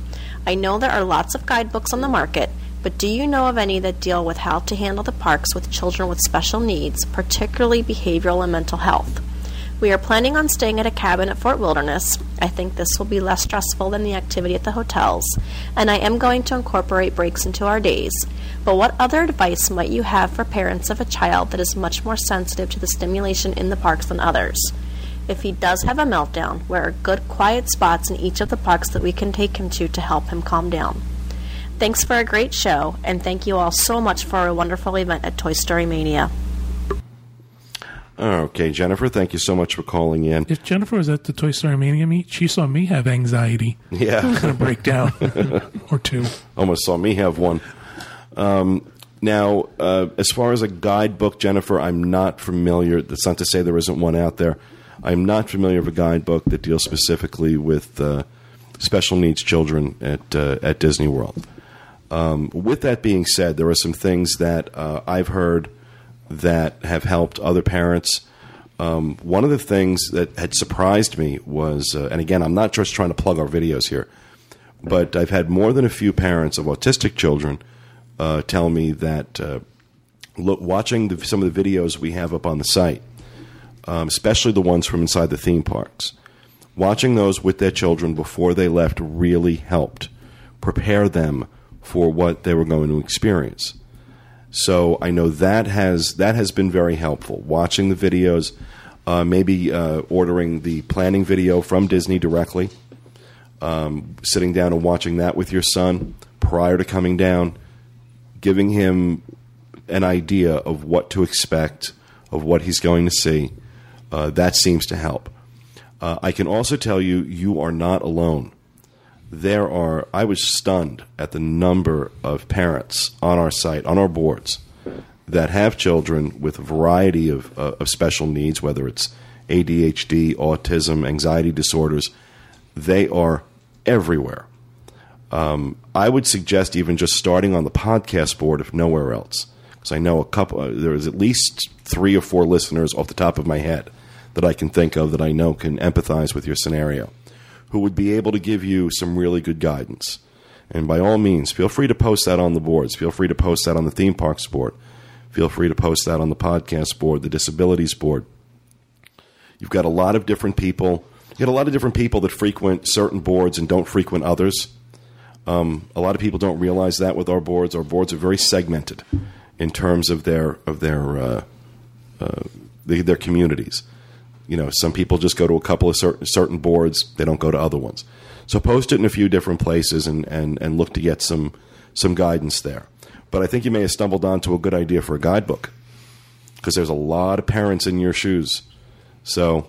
I know there are lots of guidebooks on the market, but do you know of any that deal with how to handle the parks with children with special needs, particularly behavioral and mental health? We are planning on staying at a cabin at Fort Wilderness. I think this will be less stressful than the activity at the hotels, and I am going to incorporate breaks into our days. But what other advice might you have for parents of a child that is much more sensitive to the stimulation in the parks than others? If he does have a meltdown, where are good quiet spots in each of the parks that we can take him to to help him calm down? Thanks for a great show, and thank you all so much for a wonderful event at Toy Story Mania. Okay, Jennifer, thank you so much for calling in. If Jennifer was at the Toy Story Mania meet, she saw me have anxiety. Yeah. kind of breakdown [laughs] or two. Almost saw me have one. Um, now, uh, as far as a guidebook, Jennifer, I'm not familiar. That's not to say there isn't one out there. I'm not familiar with a guidebook that deals specifically with uh, special needs children at uh, at Disney World. Um, with that being said, there are some things that uh, I've heard that have helped other parents. Um, one of the things that had surprised me was, uh, and again, I'm not just trying to plug our videos here, but I've had more than a few parents of autistic children uh, tell me that uh, look, watching the, some of the videos we have up on the site, um, especially the ones from inside the theme parks, watching those with their children before they left really helped prepare them for what they were going to experience. So I know that has that has been very helpful. Watching the videos, uh, maybe uh, ordering the planning video from Disney directly, um, sitting down and watching that with your son prior to coming down, giving him an idea of what to expect, of what he's going to see. Uh, that seems to help. Uh, I can also tell you, you are not alone. There are, I was stunned at the number of parents on our site, on our boards, that have children with a variety of, uh, of special needs, whether it's ADHD, autism, anxiety disorders. They are everywhere. Um, I would suggest even just starting on the podcast board, if nowhere else, because I know a couple. Uh, there's at least three or four listeners off the top of my head that I can think of that I know can empathize with your scenario, who would be able to give you some really good guidance. And by all means, feel free to post that on the boards. Feel free to post that on the theme parks board. Feel free to post that on the podcast board, the disabilities board. You've got a lot of different people. You get a lot of different people that frequent certain boards and don't frequent others. Um, a lot of people don't realize that with our boards. Our boards are very segmented in terms of their of their uh, uh, the, their communities. You know, some people just go to a couple of certain, certain boards; they don't go to other ones. So post it in a few different places and, and, and look to get some some guidance there. But I think you may have stumbled onto a good idea for a guidebook because there's a lot of parents in your shoes. So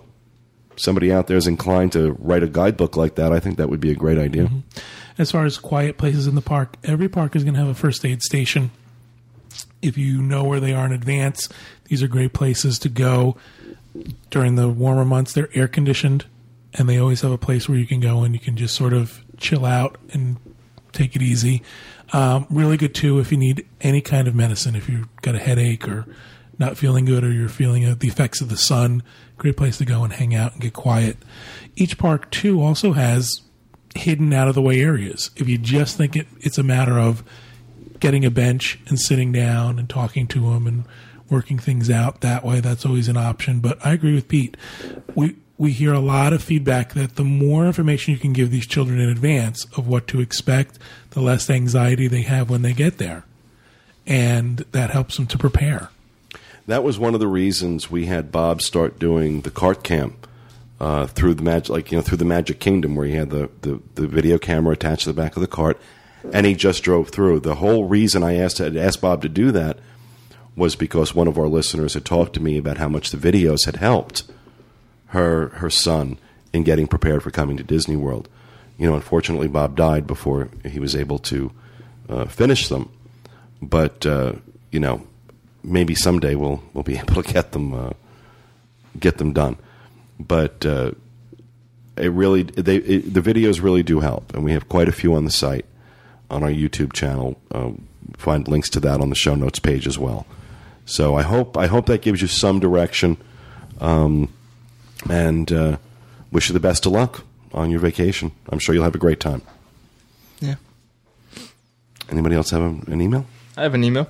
somebody out there is inclined to write a guidebook like that, I think that would be a great idea. Mm-hmm. As far as quiet places in the park, every park is going to have a first aid station. If you know where they are in advance, these are great places to go. During the warmer months, they're air conditioned, and they always have a place where you can go and you can just sort of chill out and take it easy. Um, really good too if you need any kind of medicine. If you've got a headache or not feeling good or you're feeling uh, the effects of the sun, great place to go and hang out and get quiet. Each park too also has hidden out of the way areas. If you just think it, it's a matter of getting a bench and sitting down and talking to them and working things out that way, that's always an option. But I agree with Pete. We we hear a lot of feedback that the more information you can give these children in advance of what to expect, the less anxiety they have when they get there. And that helps them to prepare. That was one of the reasons we had Bob start doing the cart camp uh, through the magic, like you know, through the Magic Kingdom, where he had the, the, the video camera attached to the back of the cart, and he just drove through. The whole reason I asked I asked Bob to do that was because one of our listeners had talked to me about how much the videos had helped her her son in getting prepared for coming to Disney World. You know, unfortunately, Bob died before he was able to uh, finish them. But uh, you know, maybe someday we'll we'll be [laughs] able to get them uh, get them done. But uh, it really they it, the videos really do help, and we have quite a few on the site on our YouTube channel. Um, find links to that on the show notes page as well. So I hope I hope that gives you some direction, um, and uh, wish you the best of luck on your vacation. I'm sure you'll have a great time. Yeah. Anybody else have a, an email? I have an email.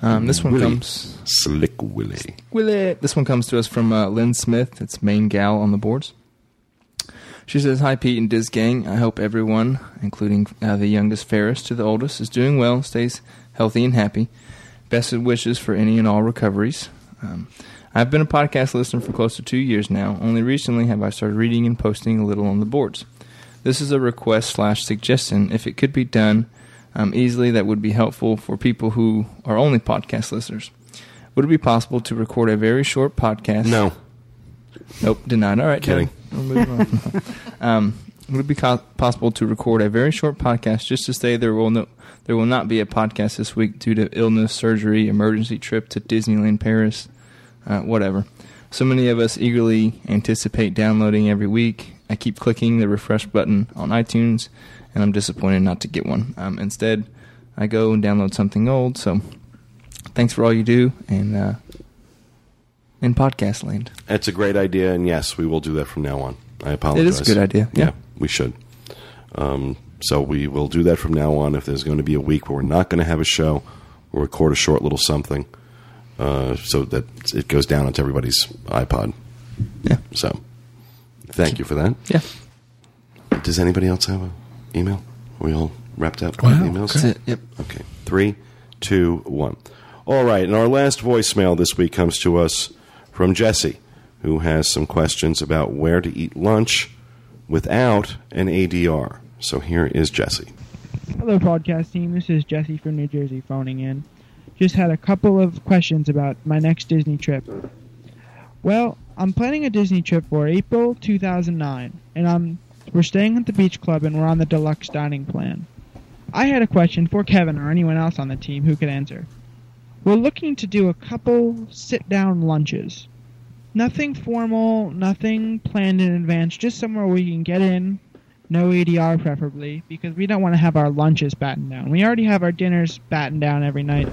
Um, this one Willie. comes. Slick Willie. Willie. This one comes to us from uh, Lynn Smith. It's main gal on the boards. She says, "Hi Pete and DIS gang. I hope everyone, including uh, the youngest Ferris to the oldest, is doing well, stays healthy and happy. Best of wishes for any and all recoveries. Um, I've been a podcast listener for close to two years now. Only recently have I started reading and posting a little on the boards. This is a request slash suggestion. If it could be done um, easily, that would be helpful for people who are only podcast listeners. Would it be possible to record a very short podcast? No. Nope, denied. All right, Kidding. We'll move on. [laughs] um, would it be co- possible to record a very short podcast just to say there will no, there will not be a podcast this week due to illness, surgery, emergency trip to Disneyland Paris, uh, whatever. So many of us eagerly anticipate downloading every week. I keep clicking the refresh button on iTunes, and I'm disappointed not to get one. Um, instead, I go and download something old. So, thanks for all you do, and uh, in podcast land. That's a great idea, and yes, we will do that from now on. I apologize. It is a good idea, yeah. We should. Um, so we will do that from now on. If there's going to be a week where we're not going to have a show, we'll record a short little something uh, so that it goes down onto everybody's iPod. Yeah. So thank you for that. Yeah. Does anybody else have an email? Are we all wrapped up Wow, with emails? That's it. Yep. Okay. Three, two, one. All right. And our last voicemail this week comes to us from Jesse, who has some questions about where to eat lunch without an ADR. So here is Jesse. Hello, podcast team. This is Jesse from New Jersey phoning in. Just had a couple of questions about my next Disney trip. Well, I'm planning a Disney trip for April 2009, and I'm we're staying at the beach club and we're on the deluxe dining plan. I had a question for Kevin or anyone else on the team who could answer. We're looking to do a couple sit-down lunches. Nothing formal, nothing planned in advance, just somewhere we can get in, no ADR preferably, because we don't want to have our lunches battened down. We already have our dinners battened down every night,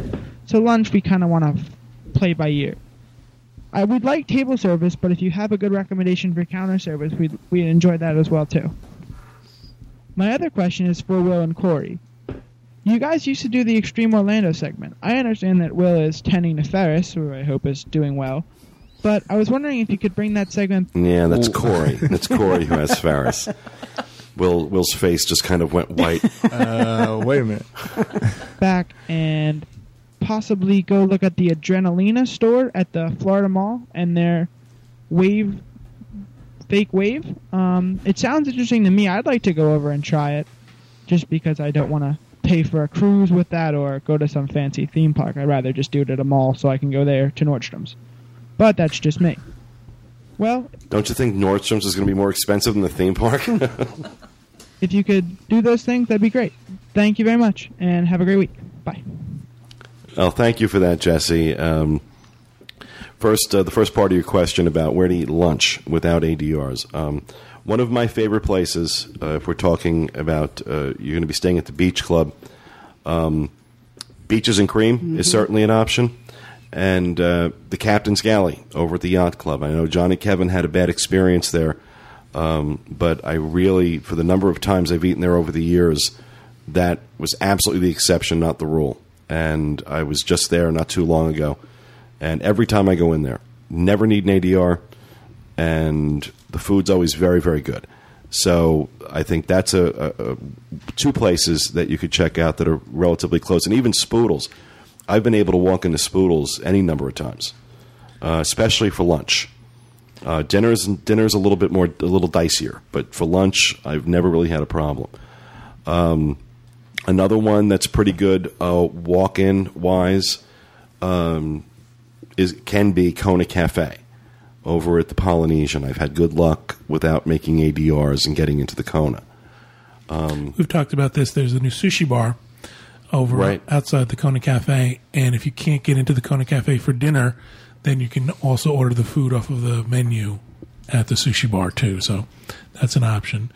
so lunch we kind of want to f- play by ear. I would like table service, but if you have a good recommendation for counter service, we'd, we'd enjoy that as well too. My other question is for Will and Corey. You guys used to do the Extreme Orlando segment. I understand that Will is tending to Ferris, who I hope is doing well, but I was wondering if you could bring that segment Yeah, that's Ooh. Corey. That's Corey who has [laughs] Ferris. Will Will's face just kind of went white. Uh, wait a minute. [laughs] back and possibly go look at the Adrenalina store at the Florida Mall and their wave, fake wave. Um, it sounds interesting to me. I'd like to go over and try it, just because I don't want to pay for a cruise with that or go to some fancy theme park. I'd rather just do it at a mall so I can go there to Nordstrom's. But that's just me. Well, Don't you think Nordstrom's is going to be more expensive than the theme park? [laughs] if you could do those things, that'd be great. Thank you very much, and have a great week. Bye. Well, thank you for that, Jesse. Um, first, uh, the first part of your question about where to eat lunch without ADRs. Um, one of my favorite places, uh, if we're talking about uh, you're going to be staying at the beach club, um, Beaches and Cream is certainly an option. And uh, the Captain's Galley over at the Yacht Club. I know John and Kevin had a bad experience there, um, but I really, for the number of times I've eaten there over the years, that was absolutely the exception, not the rule. And I was just there not too long ago, and every time I go in there, never need an ADR, and the food's always very, very good. So I think that's a, a, a two places that you could check out that are relatively close, and even Spoodles. I've been able to walk into Spoodles any number of times, uh, especially for lunch. Uh, dinner's dinner's a little bit more a little dicier, but for lunch, I've never really had a problem. Um, another one that's pretty good uh, walk-in wise um, is can be Kona Cafe over at the Polynesian. I've had good luck without making ADRs and getting into the Kona. We've talked about this. There's a new sushi bar over Right. outside the Kona Cafe, and if you can't get into the Kona Cafe for dinner, then you can also order the food off of the menu at the sushi bar too. So that's an option.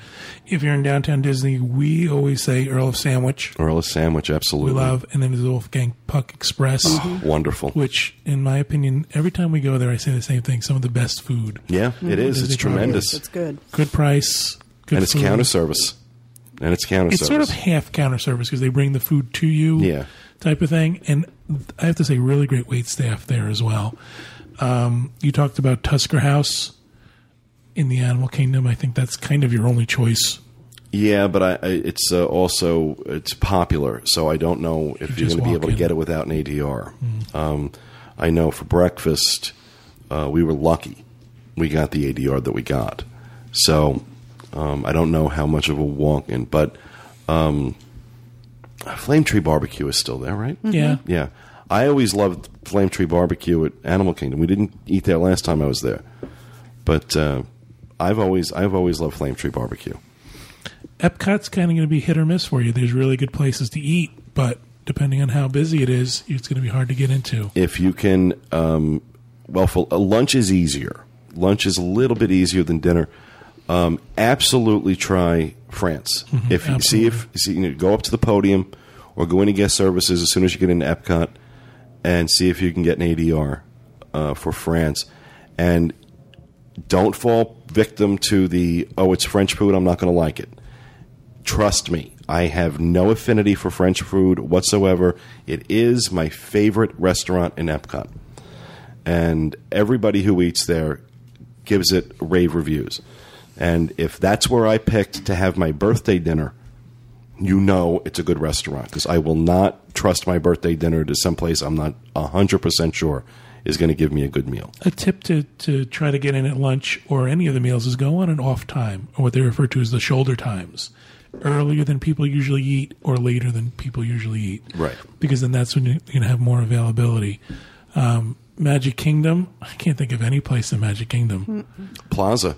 If you're in downtown Disney, we always say Earl of Sandwich. Earl of Sandwich, absolutely. We love, and then there's the Wolfgang Puck Express, mm-hmm. mhm. Wonderful. which, in my opinion, every time we go there, I say the same thing. Some of the best food, Yeah, it mm-hmm. is. Disney It's tremendous. It's good. good price, good And it's food. counter service. And it's counter It's sort of half counter service because they bring the food to you, Yeah. type of thing. And I have to say, really great wait staff there as well. Um, you talked about Tusker House in the Animal Kingdom. I think that's kind of your only choice. Yeah, but I, I, it's uh, also it's popular, so I don't know if You you're going to be able to get it without an ADR. Um, I know for breakfast, uh, we were lucky; we got the ADR that we got. So um, I don't know how much of a walk-in, but um, Flame Tree Barbecue is still there, right? Yeah. Yeah, I always loved Flame Tree Barbecue at Animal Kingdom. We didn't eat there last time I was there, but uh, I've always I've always loved Flame Tree Barbecue. Epcot's kind of going to be hit or miss for you. There's really good places to eat, but depending on how busy it is, it's going to be hard to get into. If you can, um, well, for, uh, lunch is easier. Lunch is a little bit easier than dinner. Um, absolutely try France. if you see if see, you know, go up to the podium or go into guest services as soon as you get into Epcot and see if you can get an ADR uh, for France. And don't fall victim to the oh it's French food I'm not going to like it. Trust me, I have no affinity for French food whatsoever. It is my favorite restaurant in Epcot. And everybody who eats there gives it rave reviews. And if that's where I picked to have my birthday dinner, you know it's a good restaurant because I will not trust my birthday dinner to someplace I'm not 100% sure is going to give me a good meal. A tip to, to try to get in at lunch or any of the meals is go on an off time, or what they refer to as the shoulder times. Earlier than people usually eat, or later than people usually eat. Right. Because then that's when you're going to have more availability. Um, Magic Kingdom, I can't think of any place in Magic Kingdom. Plaza.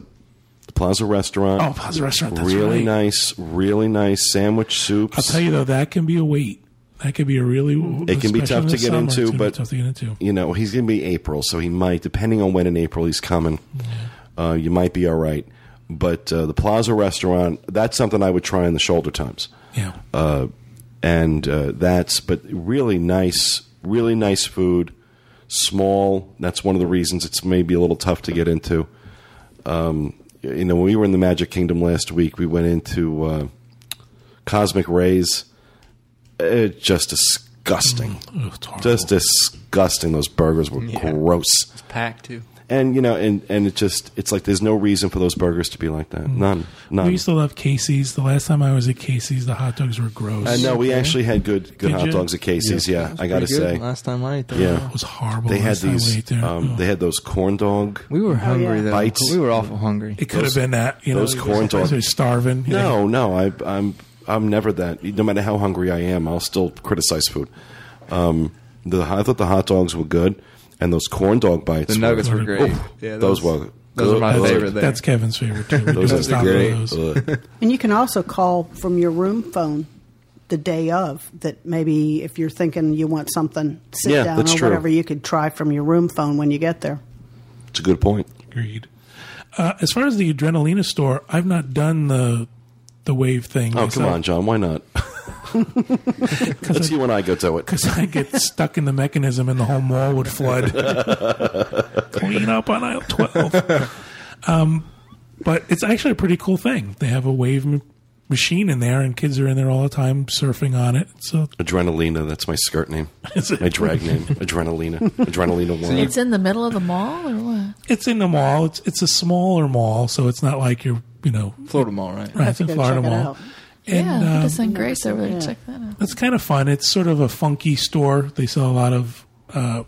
Plaza restaurant. Oh, Plaza Restaurant, that's really right. nice, really nice sandwich soups. I'll tell you though, that can be a wait. That could be a really. It can be tough to get summer, into, it's gonna be but tough to get into. you know he's going to be April, so he might, depending on when in April he's coming, uh, you might be all right. But uh, the Plaza restaurant, that's something I would try in the shoulder times. Yeah. Uh, and uh, that's, but really nice, really nice food. Small. That's one of the reasons it's maybe a little tough to get into. Um, you know, when we were in the Magic Kingdom last week, we went into uh, Cosmic Rays. It's just disgusting. Ugh, it's. Just disgusting. Those burgers were Yeah. gross. It's packed too. And you know, and and it just it's like there's no reason for those burgers to be like that. None. None. We used to love Casey's. The last time I was at Casey's, the hot dogs were gross. I know we actually had good good Did hot you? dogs at Casey's. Yeah, I got to say. last time I ate there. Yeah, It was horrible. They had last these. Um, Ugh. they had those corn dog. We were hungry yeah. though. Bites. We were awful hungry. It could have been that. You know, those corn dogs. They're starving. No, no, I, I'm I'm never that. No matter how hungry I am, I'll still criticize food. Um, the I thought the hot dogs were good, and those corn dog bites. The nuggets were- were great. Oh, yeah, those were those are my good. favorite there. That's Kevin's favorite too. [laughs] Those are stop great. those. And you can also call from your room phone the day of that maybe if you're thinking you want something sit Yeah, down or true. whatever you could try from your room phone when you get there. It's a good point. Agreed. Uh, as far as the Adrenalina store, I've not done the the wave thing. Oh, come on, John. Why not? [laughs] [laughs] Let's you and I go to it. Because I get [laughs] stuck in the mechanism and the whole mall would flood. [laughs] Clean up on aisle 12. Um, but it's actually a pretty cool thing. They have a wave m- machine in there, and kids are in there all the time surfing on it. So Adrenalina. That's my skirt name. Is it? My drag name. Adrenalina. Adrenalina one. It's in the middle of the mall, or what? it's in the mall. It's it's a smaller mall, so it's not like you're, you know, Florida Mall, right? right, it's in Florida check it Mall. Out. And, yeah, um, send Grace over there yeah. to check that out. It's kind of fun. It's sort of a funky store. They sell a lot of, uh,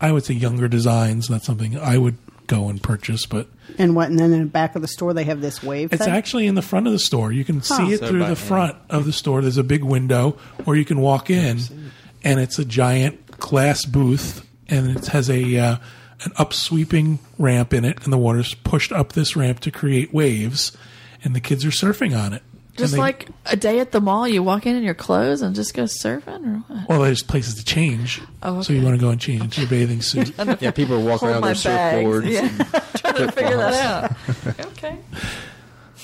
I would say, younger designs. That's something I would go and purchase. But And what? And then in the back of the store they have this wave. it's thing? actually in the front of the store. You can see it So through by- the front of the store. There's a big window, or you can walk in, and it's a giant glass booth, and it has a uh, an upsweeping ramp in it, and the water's pushed up this ramp to create waves, and the kids are surfing on it. Just they- like a day at the mall, you walk in in your clothes and just go surfing, or what? well, there's places to change. Oh, So you want to go and change into your bathing suit. [laughs] Yeah, people are walking around with their bags. surfboards. Yeah. [laughs] Trying to figure that out. [laughs] okay.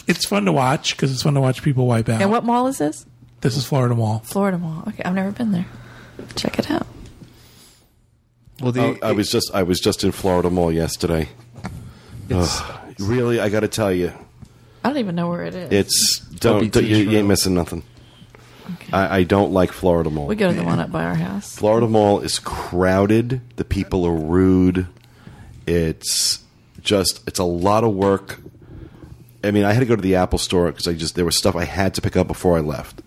it's fun to watch because it's fun to watch people wipe out. And what mall is this? This is Florida Mall. Florida Mall. Okay, I've never been there. Check it out. Well, the, I, I was just I was just in Florida Mall yesterday. it's, Ugh, really, I got to tell you, I don't even know where it is. it's don't, don't- you, you ain't missing nothing. Okay. I, I don't like Florida Mall. we go to the one up by our house. Florida Mall is crowded. The people are rude. It's just it's a lot of work. I mean, I had to go to the Apple store because I just there was stuff I had to pick up before I left.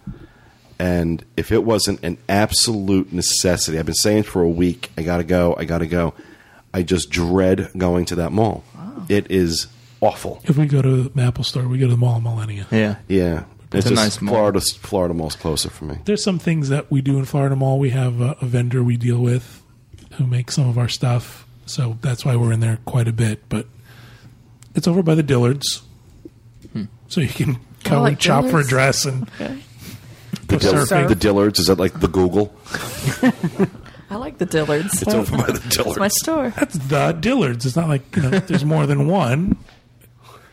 And if it wasn't an absolute necessity, I've been saying for a week, I got to go, I got to go. I just dread going to that mall. It is awful. If we go to the Apple store, we go to the Mall of Millenia. yeah. Yeah. It's, a nice mall. Florida. Florida Mall's closer for me. There's some things that we do in Florida Mall. We have a, a vendor we deal with who makes some of our stuff, so that's why we're in there quite a bit. But it's over by the Dillards, hmm. so you can go like and chop for a dress and [laughs] Okay. The, Dill- surfing. the Dillards is that like the Google? [laughs] I like the Dillards. It's over by the It's my store. that's the Dillards. It's not like you know there's more than one. [laughs]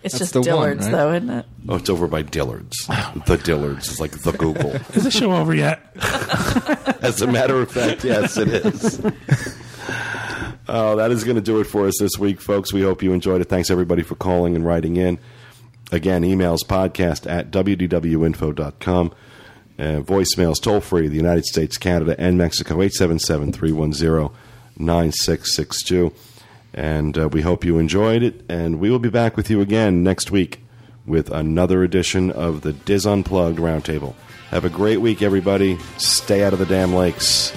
It's That's just the one, Dillards, right? though, isn't it? Oh, it's over by Dillards. The Dillards is like the Google. [laughs] Is the show over yet? [laughs] As a matter of fact, yes, it is. Oh, that is going to do it for us this week, folks. We hope you enjoyed it. Thanks, everybody, for calling and writing in. Again, emails podcast at wdwinfo.com. Uh, voicemails toll free, the United States, Canada, and Mexico, 877 310 9662. And uh, we hope you enjoyed it. And we will be back with you again next week with another edition of the DIS Unplugged Roundtable. Have a great week, everybody. Stay out of the damn lakes.